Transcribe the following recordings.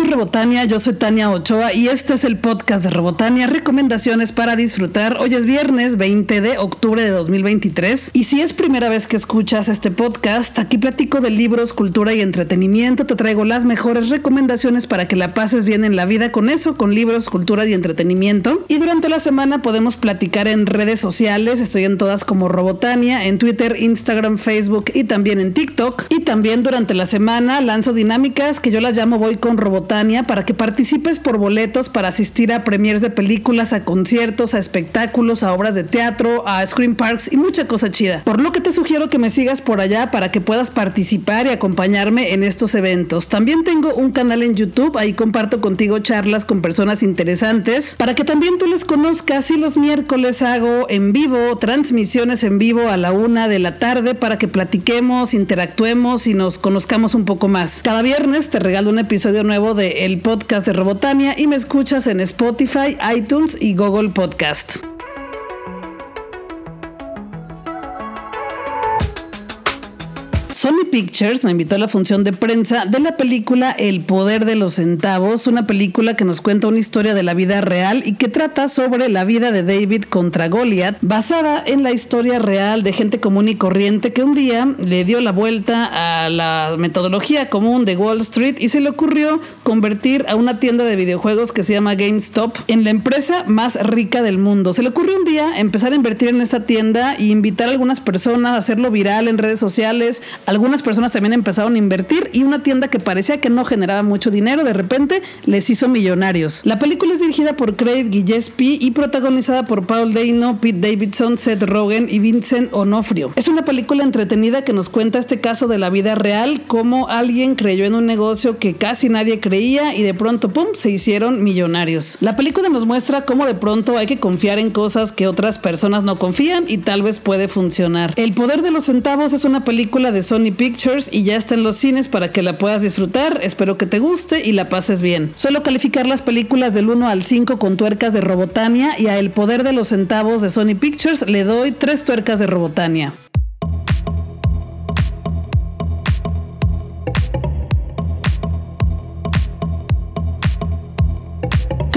soy Rebotania, yo soy Tania Ochoa y este es el podcast de Rebotania, recomendaciones para disfrutar. Hoy es viernes 20 de octubre de 2023 y si es primera vez que escuchas este podcast, aquí platico de libros, cultura y entretenimiento, te traigo las mejores recomendaciones para que la pases bien en la vida con eso, con libros, cultura y entretenimiento. Y durante la semana podemos platicar en redes sociales, estoy en todas como Robotania, en Twitter, Instagram, Facebook y también en TikTok. Y también durante la semana lanzo dinámicas que yo las llamo Voy con Robotania para que participes por boletos para asistir a premiers de películas, a conciertos, a espectáculos, a obras de teatro, a screen parks y mucha cosa chida. Por lo que te sugiero que me sigas por allá para que puedas participar y acompañarme en estos eventos. También tengo un canal en YouTube, ahí comparto contigo charlas con personas interesantes para que también tú les conozcas y los miércoles hago en vivo transmisiones en vivo a la una de la tarde para que platiquemos, interactuemos y nos conozcamos un poco más. Cada viernes te regalo un episodio nuevo de el podcast de Robotania y me escuchas en Spotify, iTunes y Google Podcast. Sony Pictures me invitó a la función de prensa de la película El poder de los centavos, una película que nos cuenta una historia de la vida real y que trata sobre la vida de David contra Goliath, basada en la historia real de gente común y corriente que un día le dio la vuelta a la metodología común de Wall Street y se le ocurrió convertir a una tienda de videojuegos que se llama GameStop en la empresa más rica del mundo. Se le ocurrió un día empezar a invertir en esta tienda y invitar a algunas personas a hacerlo viral en redes sociales, algunas personas también empezaron a invertir y una tienda que parecía que no generaba mucho dinero, de repente les hizo millonarios. La película es dirigida por Craig Gillespie y protagonizada por Paul Dano, Pete Davidson, Seth Rogen y Vincent Onofrio. Es una película entretenida que nos cuenta este caso de la vida real, cómo alguien creyó en un negocio que casi nadie creía y de pronto, ¡pum!, se hicieron millonarios. La película nos muestra cómo de pronto hay que confiar en cosas que otras personas no confían y tal vez puede funcionar. El poder de los centavos es una película de Sony Pictures y ya está en los cines para que la puedas disfrutar. Espero que te guste y la pases bien. Suelo calificar las películas del 1 al 5 con tuercas de Robotania y a El poder de los centavos de Sony Pictures le doy tres tuercas de Robotania.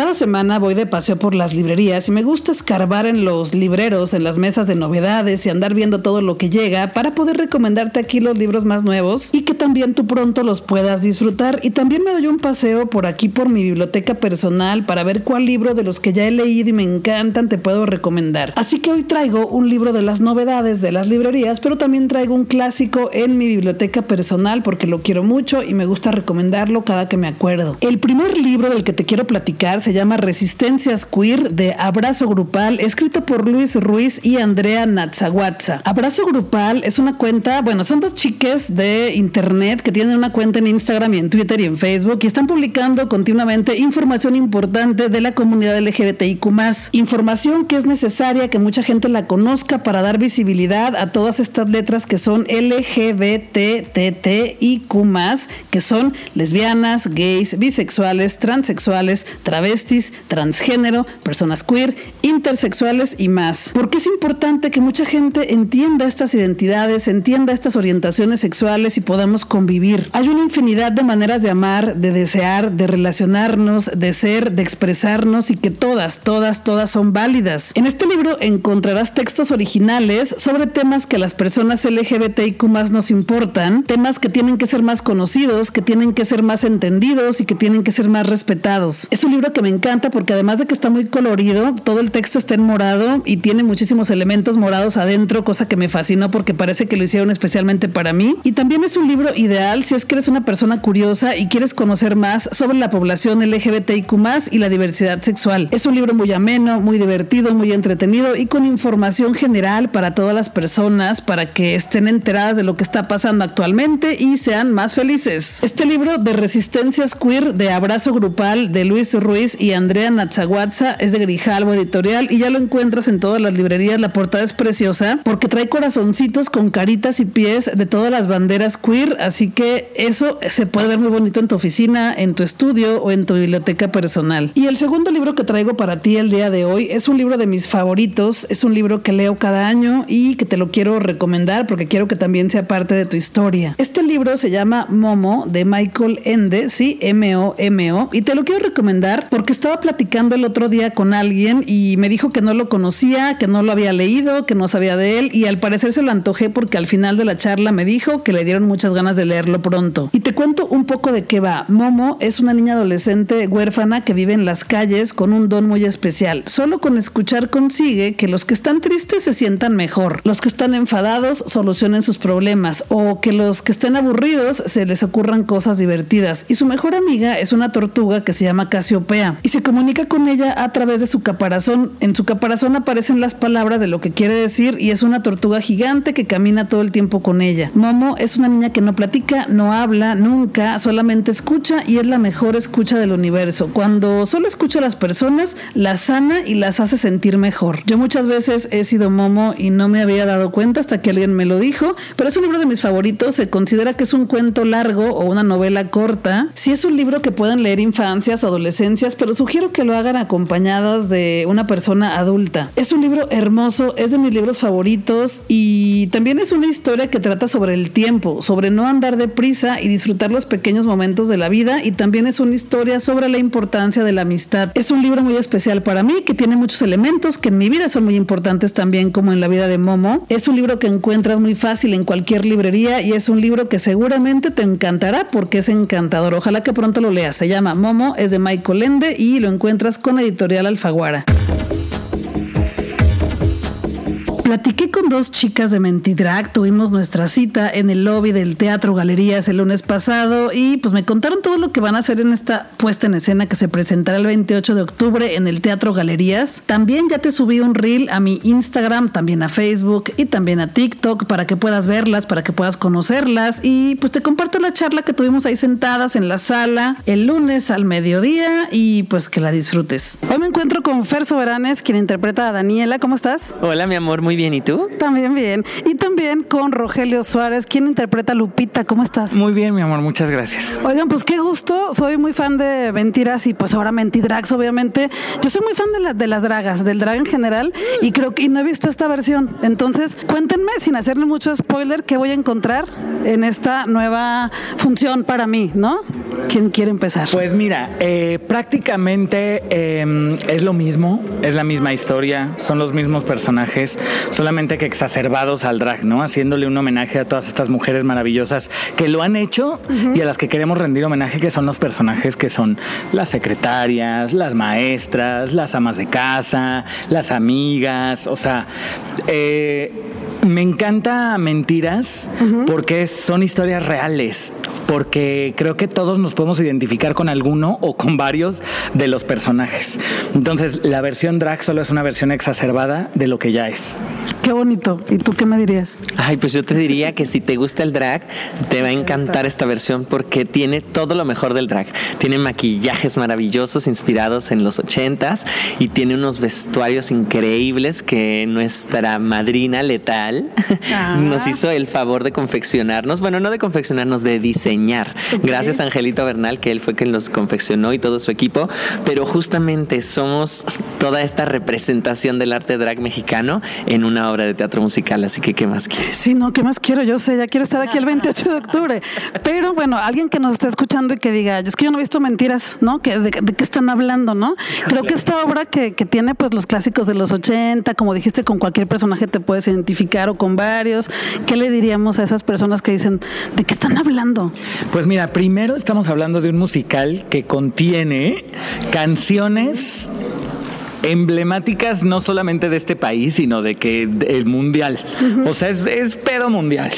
Cada semana voy de paseo por las librerías y me gusta escarbar en los libreros, en las mesas de novedades y andar viendo todo lo que llega para poder recomendarte aquí los libros más nuevos y que también tú pronto los puedas disfrutar. Y también me doy un paseo por aquí por mi biblioteca personal para ver cuál libro de los que ya he leído y me encantan te puedo recomendar. Así que hoy traigo un libro de las novedades de las librerías, pero también traigo un clásico en mi biblioteca personal porque lo quiero mucho y me gusta recomendarlo cada que me acuerdo. El primer libro del que te quiero platicar se llama Resistencias Queer de Abrazo Grupal, escrito por Luis Ruiz y Andrea Natzahuatza. Abrazo Grupal es una cuenta, bueno, son dos chiques de internet que tienen una cuenta en Instagram y en Twitter y en Facebook y están publicando continuamente información importante de la comunidad LGBTIQ. Información que es necesaria que mucha gente la conozca para dar visibilidad a todas estas letras que son LGBTTIQ, que son lesbianas, gays, bisexuales, transexuales, travestis transgénero, personas queer, intersexuales y más. Porque es importante que mucha gente entienda estas identidades, entienda estas orientaciones sexuales y podamos convivir. Hay una infinidad de maneras de amar, de desear, de relacionarnos, de ser, de expresarnos y que todas, todas, todas son válidas. En este libro encontrarás textos originales sobre temas que a las personas LGBTIQ más nos importan, temas que tienen que ser más conocidos, que tienen que ser más entendidos y que tienen que ser más respetados. Es un libro que me encanta porque además de que está muy colorido, todo el texto está en morado y tiene muchísimos elementos morados adentro, cosa que me fascinó porque parece que lo hicieron especialmente para mí. Y también es un libro ideal si es que eres una persona curiosa y quieres conocer más sobre la población LGBTIQ y la diversidad sexual. Es un libro muy ameno, muy divertido, muy entretenido y con información general para todas las personas para que estén enteradas de lo que está pasando actualmente y sean más felices. Este libro de Resistencias Queer de Abrazo Grupal de Luis Ruiz y Andrea Natzaguatza, es de Grijalvo Editorial y ya lo encuentras en todas las librerías. La portada es preciosa porque trae corazoncitos con caritas y pies de todas las banderas queer, así que eso se puede ver muy bonito en tu oficina, en tu estudio o en tu biblioteca personal. Y el segundo libro que traigo para ti el día de hoy es un libro de mis favoritos, es un libro que leo cada año y que te lo quiero recomendar porque quiero que también sea parte de tu historia. Este libro se llama Momo de Michael Ende, sí, M-O-M-O, y te lo quiero recomendar porque estaba platicando el otro día con alguien y me dijo que no lo conocía, que no lo había leído, que no sabía de él y al parecer se lo antojé porque al final de la charla me dijo que le dieron muchas ganas de leerlo pronto. Y te cuento un poco de qué va. Momo es una niña adolescente huérfana que vive en las calles con un don muy especial. Solo con escuchar consigue que los que están tristes se sientan mejor, los que están enfadados solucionen sus problemas o que los que estén aburridos se les ocurran cosas divertidas. Y su mejor amiga es una tortuga que se llama Casiopea y se comunica con ella a través de su caparazón. En su caparazón aparecen las palabras de lo que quiere decir y es una tortuga gigante que camina todo el tiempo con ella. Momo es una niña que no platica, no habla nunca, solamente escucha y es la mejor escucha del universo. Cuando solo escucha a las personas, las sana y las hace sentir mejor. Yo muchas veces he sido Momo y no me había dado cuenta hasta que alguien me lo dijo, pero es un libro de mis favoritos. Se considera que es un cuento largo o una novela corta. Si es un libro que pueden leer infancias o adolescencias, pero sugiero que lo hagan acompañadas de una persona adulta. Es un libro hermoso, es de mis libros favoritos y también es una historia que trata sobre el tiempo, sobre no andar deprisa y disfrutar los pequeños momentos de la vida y también es una historia sobre la importancia de la amistad. Es un libro muy especial para mí que tiene muchos elementos que en mi vida son muy importantes también como en la vida de Momo. Es un libro que encuentras muy fácil en cualquier librería y es un libro que seguramente te encantará porque es encantador. Ojalá que pronto lo leas. Se llama Momo, es de Michael Ende y lo encuentras con Editorial Alfaguara. Platiqué con dos chicas de Mentidrag, tuvimos nuestra cita en el lobby del Teatro Galerías el lunes pasado y pues me contaron todo lo que van a hacer en esta puesta en escena que se presentará el 28 de octubre en el Teatro Galerías. También ya te subí un reel a mi Instagram, también a Facebook y también a TikTok para que puedas verlas, para que puedas conocerlas y pues te comparto la charla que tuvimos ahí sentadas en la sala el lunes al mediodía y pues que la disfrutes. Hoy me encuentro con Fer Soberanes, quien interpreta a Daniela. ¿Cómo estás? Hola, mi amor, muy bien. ¿Y tú? También bien. Y también con Rogelio Suárez, quien interpreta a Lupita. ¿Cómo estás? Muy bien, mi amor, muchas gracias. Oigan, pues qué gusto. Soy muy fan de Mentiras y pues ahora Mentidrags, obviamente. Yo soy muy fan de, de las dragas, del drag en general, y creo que no he visto esta versión. Entonces, cuéntenme, sin hacerle mucho spoiler, qué voy a encontrar en esta nueva función para mí, ¿no? ¿Quién quiere empezar? Pues mira, eh, prácticamente eh, es lo mismo, es la misma historia, son los mismos personajes, solamente que exacerbados al drag, ¿no? Haciéndole un homenaje a todas estas mujeres maravillosas que lo han hecho y a las que queremos rendir homenaje, que son los personajes que son las secretarias, las maestras, las amas de casa, las amigas, o sea, eh, me encanta Mentiras porque son historias reales, porque creo que todos nos podemos identificar con alguno o con varios de los personajes. Entonces, la versión drag solo es una versión exacerbada de lo que ya es. Qué bonito. ¿Y tú qué me dirías? Ay, pues yo te diría que si te gusta el drag, te va a encantar esta versión porque tiene todo lo mejor del drag. Tiene maquillajes maravillosos inspirados en los ochentas y tiene unos vestuarios increíbles que nuestra madrina letal Ah. nos hizo el favor de confeccionarnos. Bueno, no de confeccionarnos, de diseñar. Gracias a Angelito Bernal, que él fue quien los confeccionó y todo su equipo. Pero justamente somos toda esta representación del arte drag mexicano en una obra de teatro musical. Así que, ¿qué más quieres? Sí, no, ¿qué más quiero? Yo sé, ya quiero estar aquí el 28 de octubre. Pero bueno, alguien que nos esté escuchando y que diga, es que yo no he visto mentiras, ¿no? ¿De, de qué están hablando, no? Creo que esta obra que, que, tiene pues los clásicos de los 80, como dijiste, con cualquier personaje te puedes identificar o con varios. ¿Qué le diríamos a esas personas que dicen, ¿de qué están hablando? Pues mira, primero estamos hablando de un musical que contiene canciones emblemáticas no solamente de este país, sino de que el mundial. Uh -huh. O sea, es, es, pedo mundial.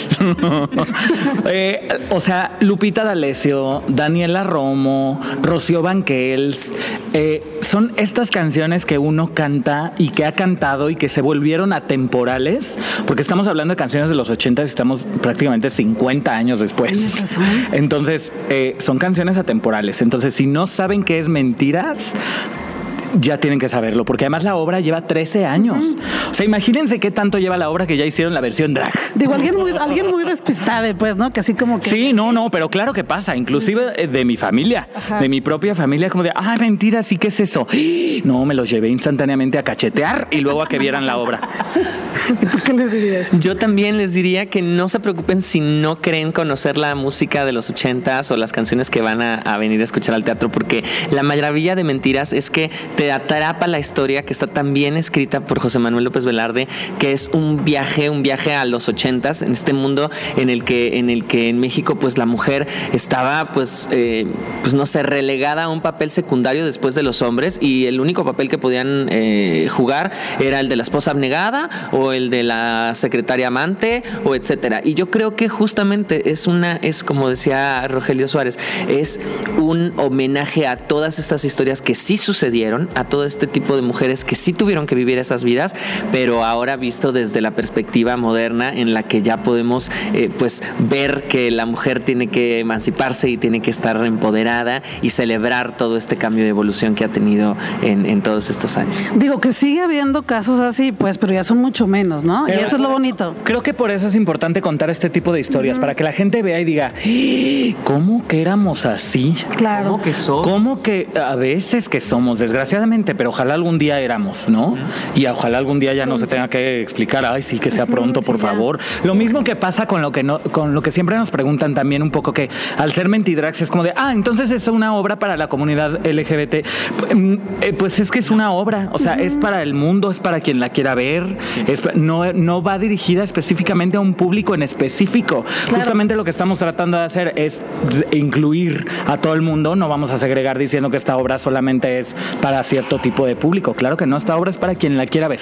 eh, o sea, Lupita D'Alessio, Daniela Romo, Rocío Banquels, eh, son estas canciones que uno canta y que ha cantado y que se volvieron atemporales, porque estamos hablando de canciones de los 80 y estamos prácticamente 50 años después. Entonces, eh, son canciones atemporales. Entonces, si no saben qué es mentiras, ya tienen que saberlo, porque además la obra lleva 13 años. O sea, imagínense qué tanto lleva la obra que ya hicieron la versión drag. Digo, alguien muy, alguien muy despistado, pues, ¿no? Que así como que... Sí, no, no, pero claro que pasa, inclusive eh, de mi familia, de mi propia familia, como de, ah, mentira, sí, ¿qué es eso? No, me los llevé instantáneamente a cachetear y luego a que vieran la obra. ¿Y tú qué les dirías? Yo también les diría que no se preocupen si no creen conocer la música de los ochentas o las canciones que van a, a venir a escuchar al teatro, porque la maravilla de Mentiras es que te atrapa la historia que está tan bien escrita por José Manuel López Velarde, que es un viaje, un viaje a los ochentas, en este mundo en el que en, el que en México pues la mujer estaba pues, eh, pues no sé, relegada a un papel secundario después de los hombres y el único papel que podían eh, jugar era el de la esposa abnegada o el de la secretaria amante o etcétera. Y yo creo que justamente es una, es como decía Rogelio Suárez, es un homenaje a todas estas historias que sí sucedieron, a todo este tipo de mujeres que sí tuvieron que vivir esas vidas, pero ahora visto desde la perspectiva moderna en la que ya podemos eh, pues ver que la mujer tiene que emanciparse y tiene que estar empoderada y celebrar todo este cambio de evolución que ha tenido en, en todos estos años. Digo que sigue habiendo casos así, pues, pero ya son mucho menos, ¿no? y eso es lo bonito. Creo que por eso es importante contar este tipo de historias, para que la gente vea y diga, "¡Ah! ¿cómo que éramos así? Claro. ¿Cómo que son? ¿Cómo que a veces que somos, desgraciadamente, pero ojalá algún día éramos, ¿no? Y ojalá algún día ya no se tenga que explicar, ay, sí, que sea pronto, por favor. Lo mismo que pasa con lo que no, con lo que siempre nos preguntan también un poco que al ser Mentidrax es como de, ah, entonces es una obra para la comunidad LGBT. Mm, eh, Pues es que es una obra, o sea, es para el mundo, es para quien la quiera ver, es no, no va dirigida específicamente a un público en específico. Justamente lo que estamos tratando de hacer es incluir a todo el mundo, no vamos a segregar diciendo que esta obra solamente es para cierto tipo de público. Claro que no, esta obra es para quien la quiera ver.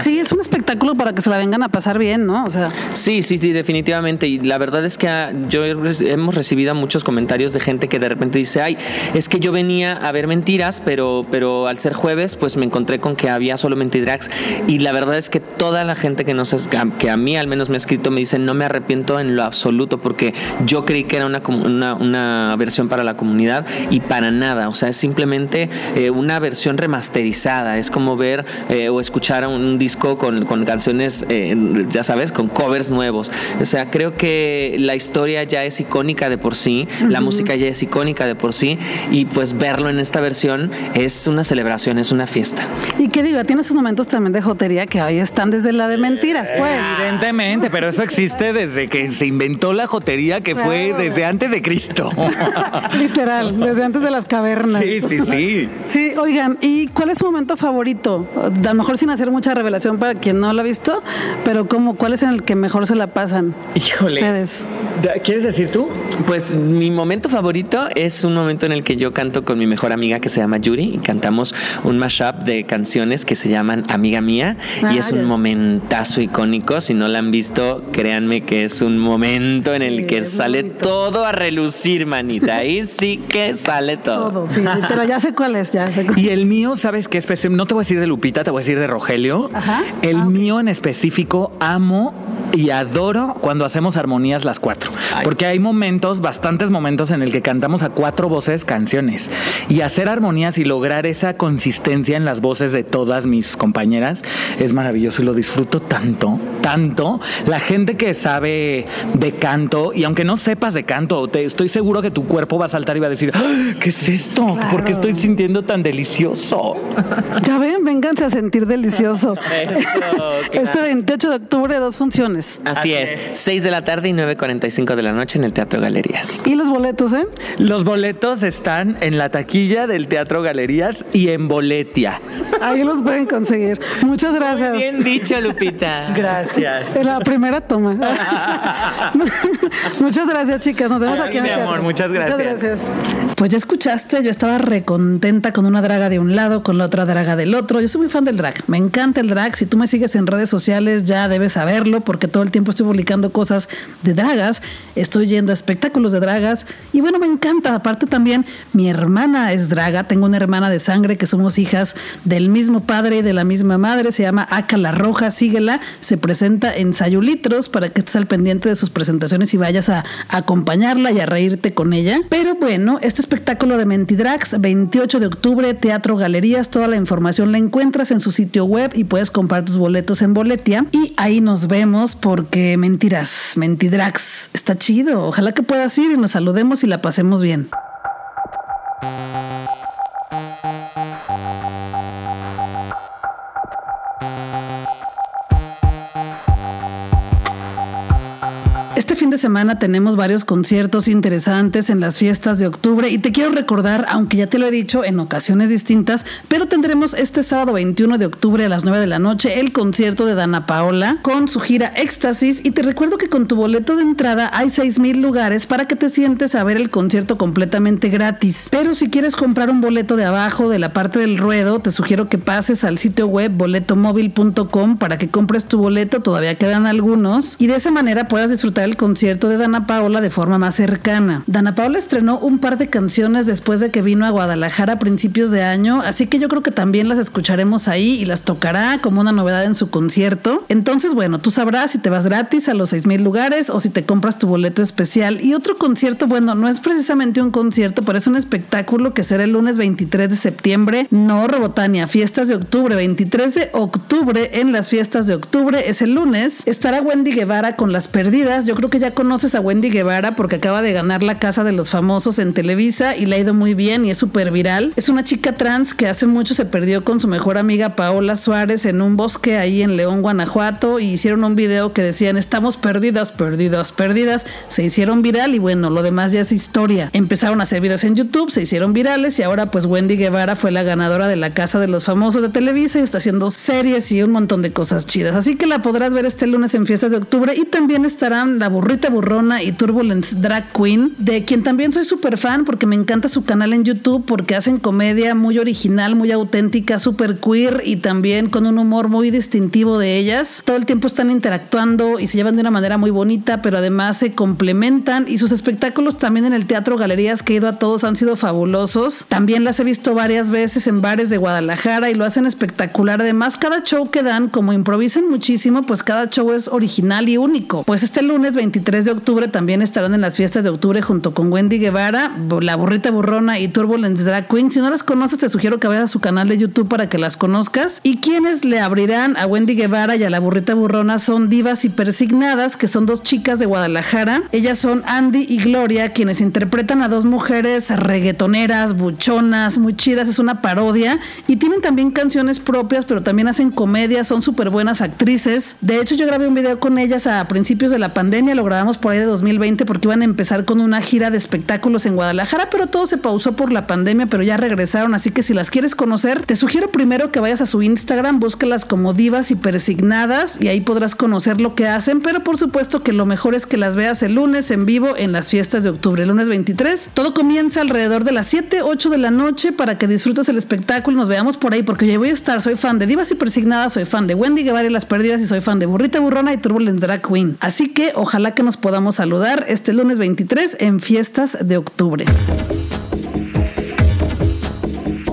Sí, es un espectáculo para que se la vengan a pasar bien, ¿no? O sea, Sí, sí, sí, definitivamente. Y la verdad es que ah, yo hemos recibido muchos comentarios de gente que de repente dice, ay, es que yo venía a ver mentiras, pero, pero al ser jueves, pues me encontré con que había solo mentidrags. Y la verdad es que toda la gente que nos que a mí al menos me ha escrito me dice, no me arrepiento en lo absoluto, porque yo creí que era una, una, una versión para la comunidad y para nada. O sea, es simplemente eh, una versión remasterizada. Es como ver eh, o escuchar un disco con, con canciones, eh, ya sabes, con covers nuevos. O sea, creo que la historia ya es icónica de por sí, la música ya es icónica de por sí, y pues verlo en esta versión es una celebración, es una fiesta. y que diga, tiene sus momentos también de jotería que ahí están desde la de mentiras, pues. Evidentemente, pero eso existe desde que se inventó la jotería, que fue Claro. desde antes de Cristo. Literal, desde antes de las cavernas. Sí, sí, sí. Sí, oigan, ¿y cuál es su momento favorito? A lo mejor sin hacer mucha revelación para quien no lo ha visto, pero como cuál es en el que mejor se la pasan Híjole. ustedes. ¿Quieres decir tú? Pues mi momento favorito es un momento en el que yo canto con mi mejor amiga que se llama Yuri y cantamos un mashup de canciones que se llaman Amiga Mía Ah, y es ya. un momentazo icónico. Si no la han visto, créanme que es un momento en el Sí, que es sale bonito. todo a relucir, manita. Ahí sí que sale todo. Todo, sí, pero ya sé cuál es, ya sé cuál Y el mío, ¿sabes qué? No te voy a decir de Lupita, te voy a decir de Rogelio. Ajá. El Ah, mío en específico amo y adoro cuando hacemos armonías las cuatro. Ay, Porque hay momentos, bastantes momentos en el que cantamos a cuatro voces canciones. Y hacer armonías y lograr esa consistencia en las voces de todas mis compañeras es maravilloso y lo disfruto tanto, tanto. La gente que sabe de canto, y aunque no sepas de canto, te, estoy seguro que tu cuerpo va a saltar y va a decir, "¡Ah! ¿qué es esto? ¿Por qué Claro. estoy sintiendo tan delicioso? Ya ven, vénganse a sentir delicioso. Este 28 de octubre, dos funciones. Así es, 6 de la tarde y 9.45 de la noche en el Teatro Galerías. Y los boletos, ¿eh? Los boletos están en la taquilla del Teatro Galerías y en Boletia. Ahí los pueden conseguir. Muchas gracias. Bien dicho, Lupita. Gracias. En la primera toma. Muchas gracias, chicas. Nos vemos Ay, aquí en mi el amor, muchas gracias. gracias. Pues ya escuchaste, yo estaba recontenta con una draga de un lado, con la otra draga del otro. Yo soy muy fan del drag. Me encanta el drag. Si tú me sigues en redes sociales, ya debes saberlo, porque todo el tiempo estoy publicando cosas de dragas, estoy yendo a espectáculos de dragas y bueno, me encanta. Aparte también mi hermana es draga, tengo una hermana de sangre que somos hijas del mismo padre y de la misma madre, se llama Aca La Roja, síguela, se presenta en Sayulitros para que estés al pendiente de sus presentaciones y vayas a, acompañarla y a reírte con ella. Pero bueno, este espectáculo de Mentidrags, 28 de octubre, Teatro Galerías, toda la información la encuentras en su sitio web y puedes comprar tus boletos en Boletia y ahí nos vemos porque mentiras, Mentidrags, está chido, ojalá que puedas ir y nos saludemos y la pasemos bien. Semana tenemos varios conciertos interesantes en las fiestas de octubre y te quiero recordar, aunque ya te lo he dicho en ocasiones distintas, pero tendremos este sábado 21 de octubre a las 9 de la noche el concierto de Dana Paola con su gira Éxtasis y te recuerdo que con tu boleto de entrada hay 6 mil lugares para que te sientes a ver el concierto completamente gratis. Pero si quieres comprar un boleto de abajo de la parte del ruedo, te sugiero que pases al sitio web boletomóvil.com para que compres tu boleto, todavía quedan algunos, y de esa manera puedas disfrutar el de Dana Paola de forma más cercana. Dana Paola estrenó un par de canciones después de que vino a Guadalajara a principios de año, así que yo creo que también las escucharemos ahí y las tocará como una novedad en su concierto. Entonces, bueno, tú sabrás si te vas gratis a los 6.000 lugares o si te compras tu boleto especial. Y otro concierto, bueno, no es precisamente un concierto, pero es un espectáculo que será el lunes 23 de septiembre. No, Robotania, fiestas de octubre, 23 de octubre en las fiestas de octubre, es el lunes. Estará Wendy Guevara con las perdidas. Yo creo que ya conoces a Wendy Guevara porque acaba de ganar la Casa de los Famosos en Televisa y le ha ido muy bien y es súper viral. Es una chica trans que hace mucho se perdió con su mejor amiga Paola Suárez en un bosque ahí en León, Guanajuato y hicieron un video que decían estamos perdidas, perdidas, perdidas. Se hicieron viral y bueno, lo demás ya es historia. Empezaron a hacer videos en YouTube, se hicieron virales y ahora pues Wendy Guevara fue la ganadora de la Casa de los Famosos de Televisa y está haciendo series y un montón de cosas chidas. Así que la podrás ver este lunes en fiestas de octubre y también estarán la burrita Burrona y Turbulence Drag Queen, de quien también soy súper fan porque me encanta su canal en YouTube porque hacen comedia muy original, muy auténtica, súper queer y también con un humor muy distintivo de ellas. Todo el tiempo están interactuando y se llevan de una manera muy bonita, pero además se complementan y sus espectáculos también en el Teatro Galerías que he ido a todos han sido fabulosos. También las he visto varias veces en bares de Guadalajara y lo hacen espectacular. Además, cada show que dan, como improvisan muchísimo, pues cada show es original y único. Pues este lunes 23 3 de octubre también estarán en las fiestas de octubre junto con Wendy Guevara, La Burrita Burrona y Turbulence Drag Queen. Si no las conoces, te sugiero que vayas a su canal de YouTube para que las conozcas. Y quienes le abrirán a Wendy Guevara y a La Burrita Burrona son Divas y Persignadas, que son dos chicas de Guadalajara. Ellas son Andy y Gloria, quienes interpretan a dos mujeres reggaetoneras, buchonas, muy chidas. Es una parodia. Y tienen también canciones propias, pero también hacen comedia. Son súper buenas actrices. De hecho, yo grabé un video con ellas a principios de la pandemia. Lo por ahí de 2020 porque iban a empezar con una gira de espectáculos en Guadalajara, pero todo se pausó por la pandemia, pero ya regresaron, así que si las quieres conocer, te sugiero primero que vayas a su Instagram, búscalas como divas y persignadas y ahí podrás conocer lo que hacen, pero por supuesto que lo mejor es que las veas el lunes en vivo en las fiestas de octubre, el lunes 23. Todo comienza alrededor de las 7, 8 de la noche para que disfrutes el espectáculo nos veamos por ahí, porque yo voy a estar, soy fan de divas y persignadas, soy fan de Wendy Guevara y las pérdidas y soy fan de Burrita Burrona y Turbulence Drag Queen. Así que ojalá que nos podamos saludar este lunes 23 en fiestas de octubre.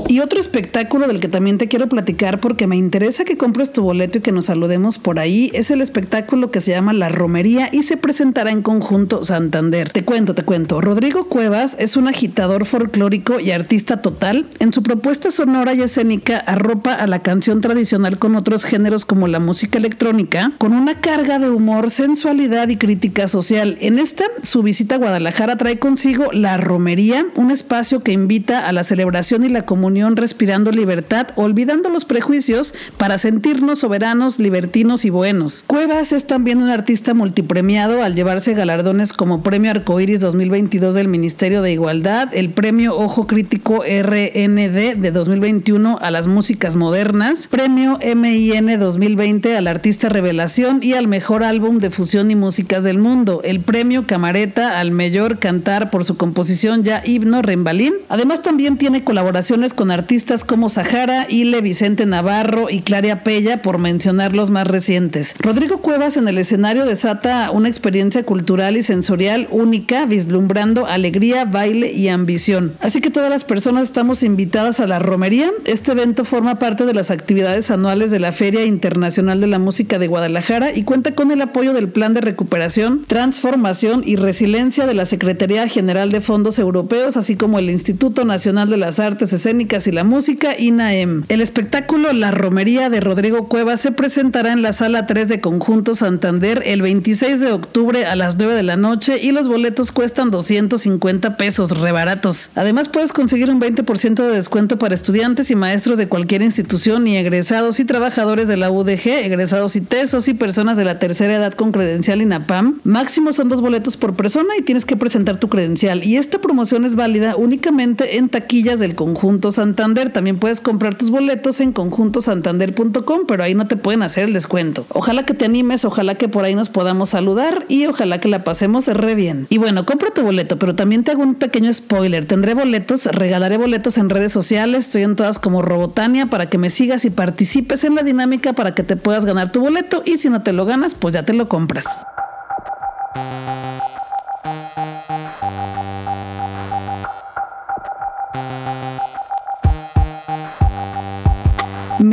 Y otro espectáculo del que también te quiero platicar porque me interesa que compres tu boleto y que nos saludemos por ahí es el espectáculo que se llama La Romería y se presentará en conjunto Santander. Te cuento, te cuento. Rodrigo Cuevas es un agitador folclórico y artista total. En su propuesta sonora y escénica arropa a la canción tradicional con otros géneros como la música electrónica, con una carga de humor, sensualidad y crítica social. En esta, su visita a Guadalajara trae consigo La Romería, un espacio que invita a la celebración y la comunión respirando libertad, olvidando los prejuicios para sentirnos soberanos, libertinos y buenos. Cuevas es también un artista multipremiado al llevarse galardones como Premio Arcoiris 2022 del Ministerio de Igualdad, el Premio Ojo Crítico RND de 2021 a las músicas modernas, Premio MIN 2020 al Artista Revelación y al Mejor Álbum de Fusión y Músicas del Mundo, el Premio Camareta al Mayor Cantar por su composición ya Himno Rembalín. Además también tiene colaboraciones con artistas como Sahara, Ile, Vicente Navarro y Claria Pella, por mencionar los más recientes. Rodrigo Cuevas en el escenario desata una experiencia cultural y sensorial única, vislumbrando alegría, baile y ambición. Así que todas las personas estamos invitadas a la romería. Este evento forma parte de las actividades anuales de la Feria Internacional de la Música de Guadalajara y cuenta con el apoyo del Plan de Recuperación, Transformación y Resiliencia de la Secretaría General de Fondos Europeos, así como el Instituto Nacional de las Artes Escénicas y la Música, INAEM. El espectáculo La Romería de Rodrigo Cuevas se presentará en la Sala 3 de Conjunto Santander el 26 de octubre a las 9 de la noche y los boletos cuestan 250 pesos, rebaratos. Además puedes conseguir un 20% de descuento para estudiantes y maestros de cualquier institución y egresados y trabajadores de la UDG, egresados y tesos y personas de la tercera edad con credencial INAPAM. Máximo son dos boletos por persona y tienes que presentar tu credencial. Y esta promoción es válida únicamente en taquillas del Conjunto Santander. También puedes comprar tus boletos en conjuntosantander.com, pero ahí no te pueden hacer el descuento. Ojalá que te animes, ojalá que por ahí nos podamos saludar y ojalá que la pasemos re bien. Y bueno, compra tu boleto, pero también te hago un pequeño spoiler. Tendré boletos, regalaré boletos en redes sociales, estoy en todas como Robotania para que me sigas y participes en la dinámica para que te puedas ganar tu boleto y si no te lo ganas, pues ya te lo compras.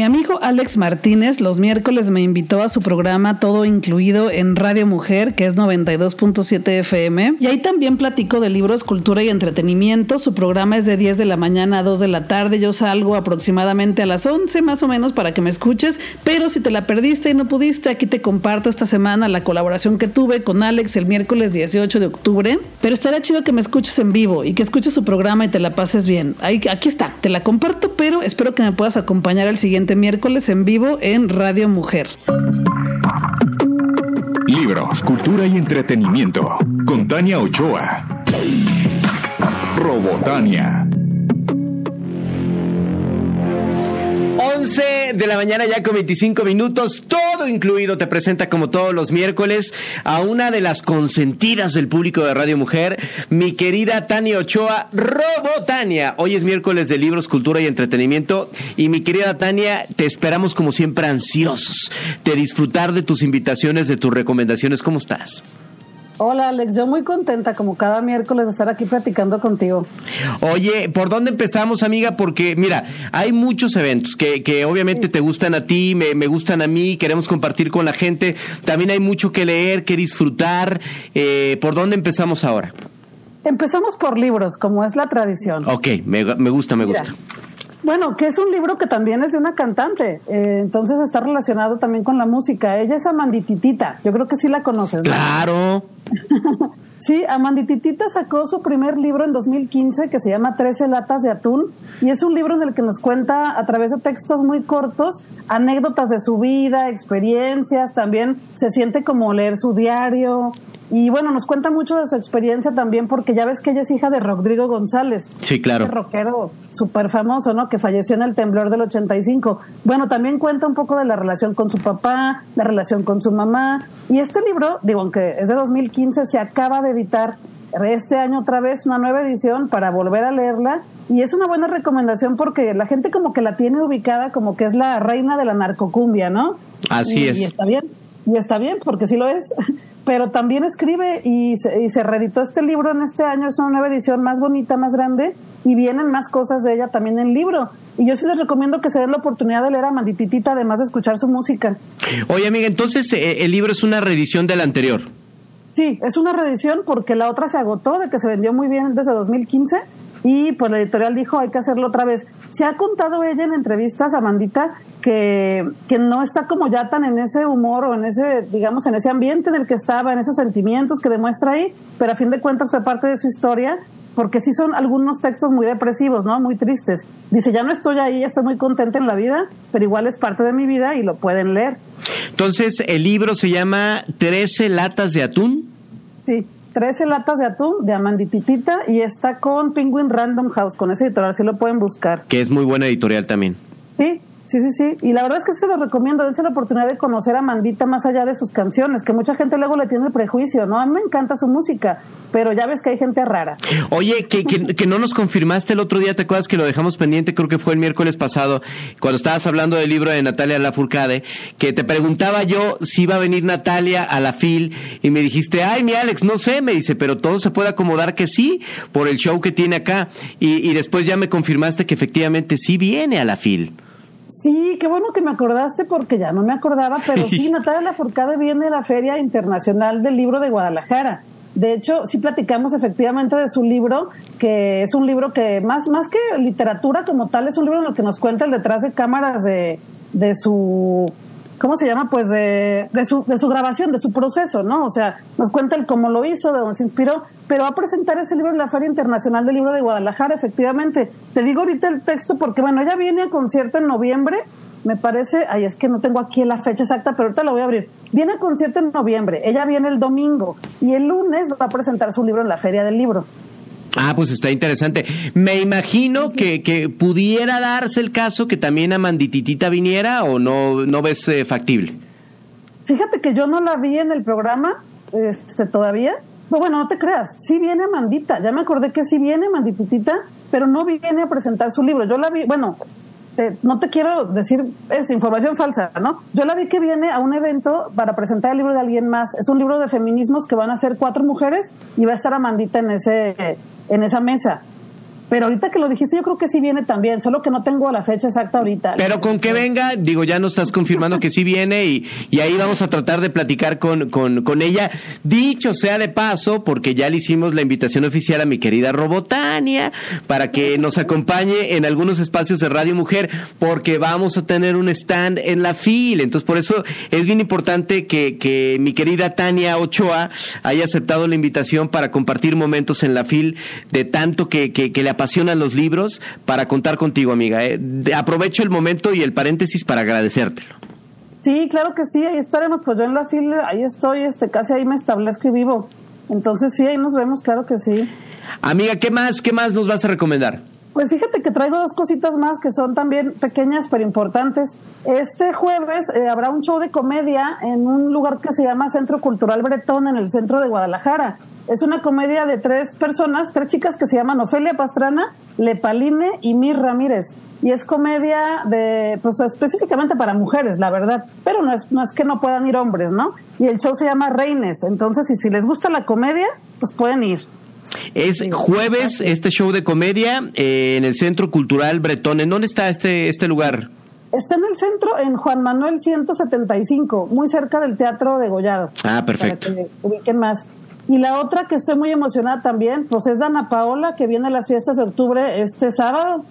Amigo Alex Martínez los miércoles me invitó a su programa Todo Incluido en Radio Mujer, que es 92.7 FM. Y ahí también platico de libros, cultura y entretenimiento. Su programa es de 10 de la mañana a 2 de la tarde. Yo salgo aproximadamente a las 11 más o menos para que me escuches. Pero si te la perdiste y no pudiste, aquí te comparto esta semana la colaboración que tuve con Alex el miércoles 18 de octubre. Pero estaría chido que me escuches en vivo y que escuches su programa y te la pases bien. Ahí, aquí está, te la comparto, pero espero que me puedas acompañar al siguiente miércoles en vivo en Radio Mujer. Libros, cultura y entretenimiento con Tania Ochoa. Robotania. 11 de la mañana ya con 25 minutos, todo incluido te presenta como todos los miércoles a una de las consentidas del público de Radio Mujer, mi querida Tania Ochoa, Robotania. Hoy es miércoles de libros, cultura y entretenimiento y mi querida Tania, te esperamos como siempre ansiosos de disfrutar de tus invitaciones, de tus recomendaciones. ¿Cómo estás? Hola Alex, yo muy contenta como cada miércoles de estar aquí platicando contigo. Oye, ¿por dónde empezamos amiga? Porque mira, hay muchos eventos que, que obviamente te gustan a ti, me, me, gustan a mí, queremos compartir con la gente. También hay mucho que leer, que disfrutar. Eh, ¿Por dónde empezamos ahora? Empezamos por libros, como es la tradición. Ok, me, me gusta, me Mira, gusta. Bueno, que es un libro que también es de una cantante, eh, entonces está relacionado también con la música. Ella es Amandititita, yo creo que sí la conoces. ¿no? Claro. Sí, Amandititita sacó su primer libro en 2015 que se llama Trece latas de atún y es un libro en el que nos cuenta a través de textos muy cortos anécdotas de su vida, experiencias, también se siente como leer su diario y bueno, nos cuenta mucho de su experiencia también porque ya ves que ella es hija de Rodrigo González. Sí, claro. Este rockero súper famoso, ¿no? Que falleció en el temblor del 85. Bueno, también cuenta un poco de la relación con su papá, la relación con su mamá. Y este libro, digo, aunque es de 2015, se acaba de editar este año otra vez una nueva edición para volver a leerla. Y es una buena recomendación porque la gente como que la tiene ubicada como que es la reina de la narcocumbia, ¿no? Así y, es. Y está bien. Y está bien, porque sí lo es. Pero también escribe y se, y se reeditó este libro en este año. Es una nueva edición más bonita, más grande. Y vienen más cosas de ella también en el libro. Y yo sí les recomiendo que se den la oportunidad de leer a Mandititita, además de escuchar su música. Oye, amiga, entonces eh, el libro es una reedición del anterior. Sí, es una reedición porque la otra se agotó, de que se vendió muy bien desde 2015 y pues la editorial dijo hay que hacerlo otra vez. Se ha contado ella en entrevistas a Mandita que, que no está como ya tan en ese humor o en ese, digamos, en ese ambiente en el que estaba, en esos sentimientos que demuestra ahí, pero a fin de cuentas fue parte de su historia porque sí son algunos textos muy depresivos, ¿no? Muy tristes. Dice, ya no estoy ahí, estoy muy contenta en la vida, pero igual es parte de mi vida y lo pueden leer. Entonces, el libro se llama 13 latas de atún. Sí, 13 latas de atún de Amandititita y está con Penguin Random House, con ese editorial, sí lo pueden buscar. Que es muy buena editorial también. Sí, Sí, sí, sí. Y la verdad es que se lo recomiendo. Dense la oportunidad de conocer a Mandita más allá de sus canciones, que mucha gente luego le tiene el prejuicio, ¿no? A mí me encanta su música, pero ya ves que hay gente rara. Oye, que, que, no nos confirmaste el otro día, ¿te acuerdas que lo dejamos pendiente? Creo que fue el miércoles pasado, cuando estabas hablando del libro de Natalia Lafourcade, que te preguntaba yo si iba a venir Natalia a la FIL y me dijiste, ay, mi Alex, no sé, me dice, pero todo se puede acomodar que sí, por el show que tiene acá. Y, y después ya me confirmaste que efectivamente sí viene a la FIL. Sí, qué bueno que me acordaste porque ya no me acordaba, pero sí, Natalia Lafourcade viene a la Feria Internacional del Libro de Guadalajara. De hecho, sí platicamos efectivamente de su libro, que es un libro que más, más que literatura como tal, es un libro en el que nos cuenta el detrás de cámaras de, de su ¿cómo se llama? Pues de, de, su, de su grabación, de su proceso, ¿no? O sea, nos cuenta el cómo lo hizo, de dónde se inspiró, pero va a presentar ese libro en la Feria Internacional del Libro de Guadalajara, efectivamente. Te digo ahorita el texto porque, bueno, ella viene a concierto en noviembre, me parece, ay, es que no tengo aquí la fecha exacta, pero ahorita la voy a abrir. Viene a concierto en noviembre, ella viene el domingo y el lunes va a presentar su libro en la Feria del Libro. Ah, pues está interesante. Me imagino que, que pudiera darse el caso que también Amandititita viniera o no, no ves eh, factible. Fíjate que yo no la vi en el programa este, todavía. bueno, no te creas, sí viene Amandita. Ya me acordé que sí viene Amandititita, pero no viene a presentar su libro. Yo la vi, bueno, no te quiero decir esta información falsa, ¿no? Yo la vi que viene a un evento para presentar el libro de alguien más. Es un libro de feminismos que van a ser cuatro mujeres y va a estar Amandita en ese en esa mesa. Pero ahorita que lo dijiste, yo creo que sí viene también, solo que no tengo la fecha exacta ahorita. Pero con que venga, digo, ya nos estás confirmando que sí viene y, y ahí vamos a tratar de platicar con, con, con, ella. Dicho sea de paso, porque ya le hicimos la invitación oficial a mi querida Robotania para que nos acompañe en algunos espacios de Radio Mujer, porque vamos a tener un stand en la fila. Entonces, por eso es bien importante que, que mi querida Tania Ochoa haya aceptado la invitación para compartir momentos en la fila de tanto que, que, que le apasionan los libros para contar contigo, amiga. ¿eh? Aprovecho el momento y el paréntesis para agradecértelo. Sí, claro que sí, ahí estaremos. Pues yo en la fila, ahí estoy, este, casi ahí me establezco y vivo. Entonces sí, ahí nos vemos, claro que sí. Amiga, ¿qué más, qué más nos vas a recomendar? Pues fíjate que traigo dos cositas más que son también pequeñas pero importantes. Este jueves eh, habrá un show de comedia en un lugar que se llama Centro Cultural Bretón en el centro de Guadalajara. Es una comedia de tres personas, tres chicas que se llaman Ofelia Pastrana, Lepaline y Mir Ramírez. Y es comedia de, pues específicamente para mujeres, la verdad. Pero no es, no es que no puedan ir hombres, ¿no? Y el show se llama Reines. Entonces, si les gusta la comedia, pues pueden ir. Es jueves este show de comedia eh, en el Centro Cultural Bretón. ¿En dónde está este, este lugar? Está en el centro, en Juan Manuel 175, muy cerca del Teatro de Gollado. Ah, perfecto. Para que ubiquen más. Y la otra que estoy muy emocionada también, pues es Dana Paola, que viene a las fiestas de octubre este sábado.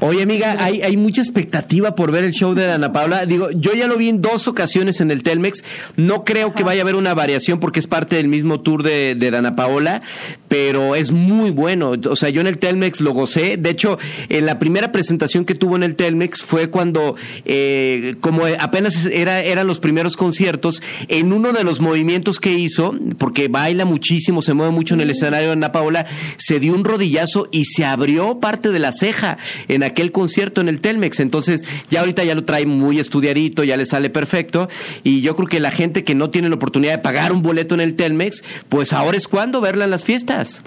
Oye, amiga, hay, hay mucha expectativa por ver el show de Ana Paula. Digo, yo ya lo vi en dos ocasiones en el Telmex. No creo que vaya a haber una variación porque es parte del mismo tour de, de Dana Paola, pero es muy bueno. O sea, yo en el Telmex lo gocé. De hecho, en la primera presentación que tuvo en el Telmex fue cuando, eh, como apenas era, eran los primeros conciertos, en uno de los movimientos que hizo, porque baila muchísimo, se mueve mucho en el escenario de Ana Paola, se dio un rodillazo y se abrió parte de la ceja en aquel concierto en el Telmex. Entonces, ya ahorita ya lo trae muy estudiadito, ya le sale perfecto. Y yo creo que la gente que no tiene la oportunidad de pagar un boleto en el Telmex, pues ahora es cuando verla en las fiestas.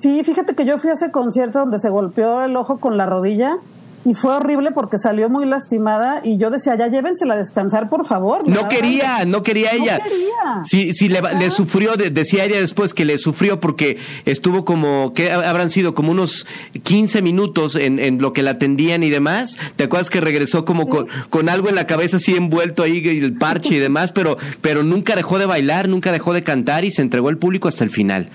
Sí, fíjate que yo fui a ese concierto donde se golpeó el ojo con la rodilla y fue horrible porque salió muy lastimada y yo decía, ya llévensela a descansar, por favor. No quería, no quería ella. No quería. Sí, sí, le, le sufrió, decía ella después que le sufrió porque estuvo como, que habrán sido como unos 15 minutos en, en, lo que la atendían y demás. ¿Te acuerdas que regresó como con, con, algo en la cabeza así envuelto ahí, el parche y demás, pero, pero nunca dejó de bailar, nunca dejó de cantar y se entregó al público hasta el final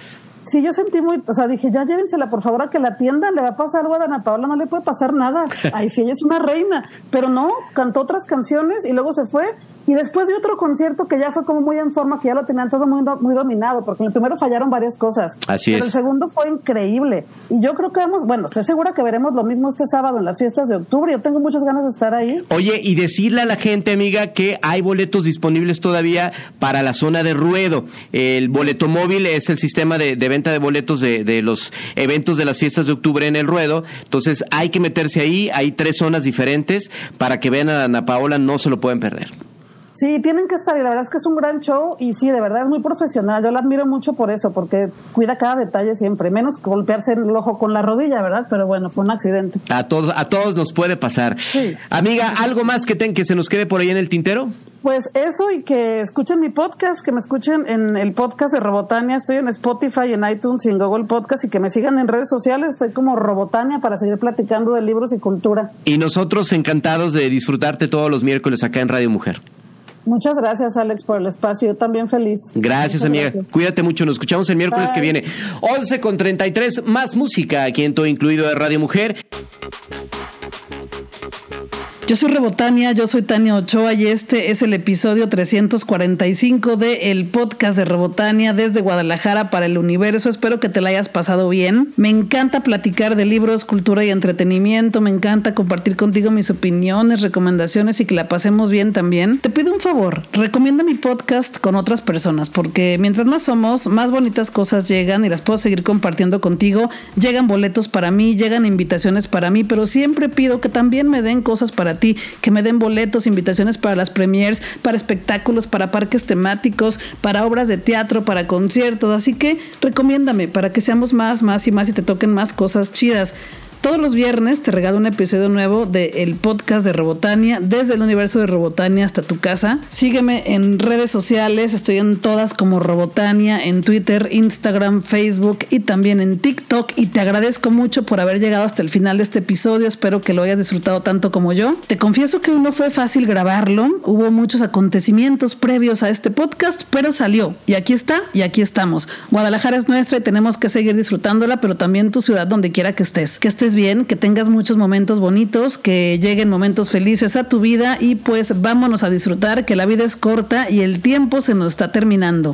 sí, yo sentí muy, o sea, dije, ya llévensela por favor a que la tienda le va a pasar algo a Dana Paola, no le puede pasar nada. Ay, sí, ella es una reina. Pero no, cantó otras canciones y luego se fue. Y después de otro concierto que ya fue como muy en forma, que ya lo tenían todo muy, muy dominado, porque en el primero fallaron varias cosas. Así pero es. el segundo fue increíble. Y yo creo que vamos, bueno, estoy segura que veremos lo mismo este sábado en las fiestas de octubre. Yo tengo muchas ganas de estar ahí. Oye, y decirle a la gente, amiga, que hay boletos disponibles todavía para la zona de ruedo. El boleto móvil es el sistema de, de venta de boletos de, de los eventos de las fiestas de octubre en el ruedo. Entonces hay que meterse ahí. Hay tres zonas diferentes para que vean a Ana Paola, no se lo pueden perder. Sí, tienen que estar y la verdad es que es un gran show y sí, de verdad es muy profesional. Yo la admiro mucho por eso, porque cuida cada detalle siempre, menos golpearse el ojo con la rodilla, ¿verdad? Pero bueno, fue un accidente. A todos, a todos nos puede pasar. Sí. Amiga, ¿algo más que, ten, que se nos quede por ahí en el tintero? Pues eso y que escuchen mi podcast, que me escuchen en el podcast de Robotania. Estoy en Spotify, en iTunes y en Google Podcast y que me sigan en redes sociales. Estoy como Robotania para seguir platicando de libros y cultura. Y nosotros encantados de disfrutarte todos los miércoles acá en Radio Mujer. Muchas gracias, Alex, por el espacio. Yo también feliz. Gracias, Muchas amiga. gracias. Cuídate mucho. Nos escuchamos el miércoles Bye. que viene. 11 con 33, más música aquí en todo incluido de Radio Mujer. Yo soy Rebotania, yo soy Tania Ochoa y este es el episodio 345 de el podcast de Rebotania desde Guadalajara para el universo. Espero que te la hayas pasado bien. Me encanta platicar de libros, cultura y entretenimiento. Me encanta compartir contigo mis opiniones, recomendaciones y que la pasemos bien también. Te pido un favor, recomienda mi podcast con otras personas porque mientras más somos, más bonitas cosas llegan y las puedo seguir compartiendo contigo. Llegan boletos para mí, llegan invitaciones para mí, pero siempre pido que también me den cosas para ti, que me den boletos, invitaciones para las premiers, para espectáculos, para parques temáticos, para obras de teatro, para conciertos. Así que recomiéndame para que seamos más, más y más y te toquen más cosas chidas. Todos los viernes te regalo un episodio nuevo del podcast de Robotania, desde el universo de Robotania hasta tu casa. Sígueme en redes sociales, estoy en todas como Robotania, en Twitter, Instagram, Facebook y también en TikTok. Y te agradezco mucho por haber llegado hasta el final de este episodio. Espero que lo hayas disfrutado tanto como yo. Te confieso que no fue fácil grabarlo. Hubo muchos acontecimientos previos a este podcast, pero salió. Y aquí está, y aquí estamos. Guadalajara es nuestra y tenemos que seguir disfrutándola, pero también tu ciudad donde quiera que estés. Que estés bien, que tengas muchos momentos bonitos, que lleguen momentos felices a tu vida y pues vámonos a disfrutar, que la vida es corta y el tiempo se nos está terminando.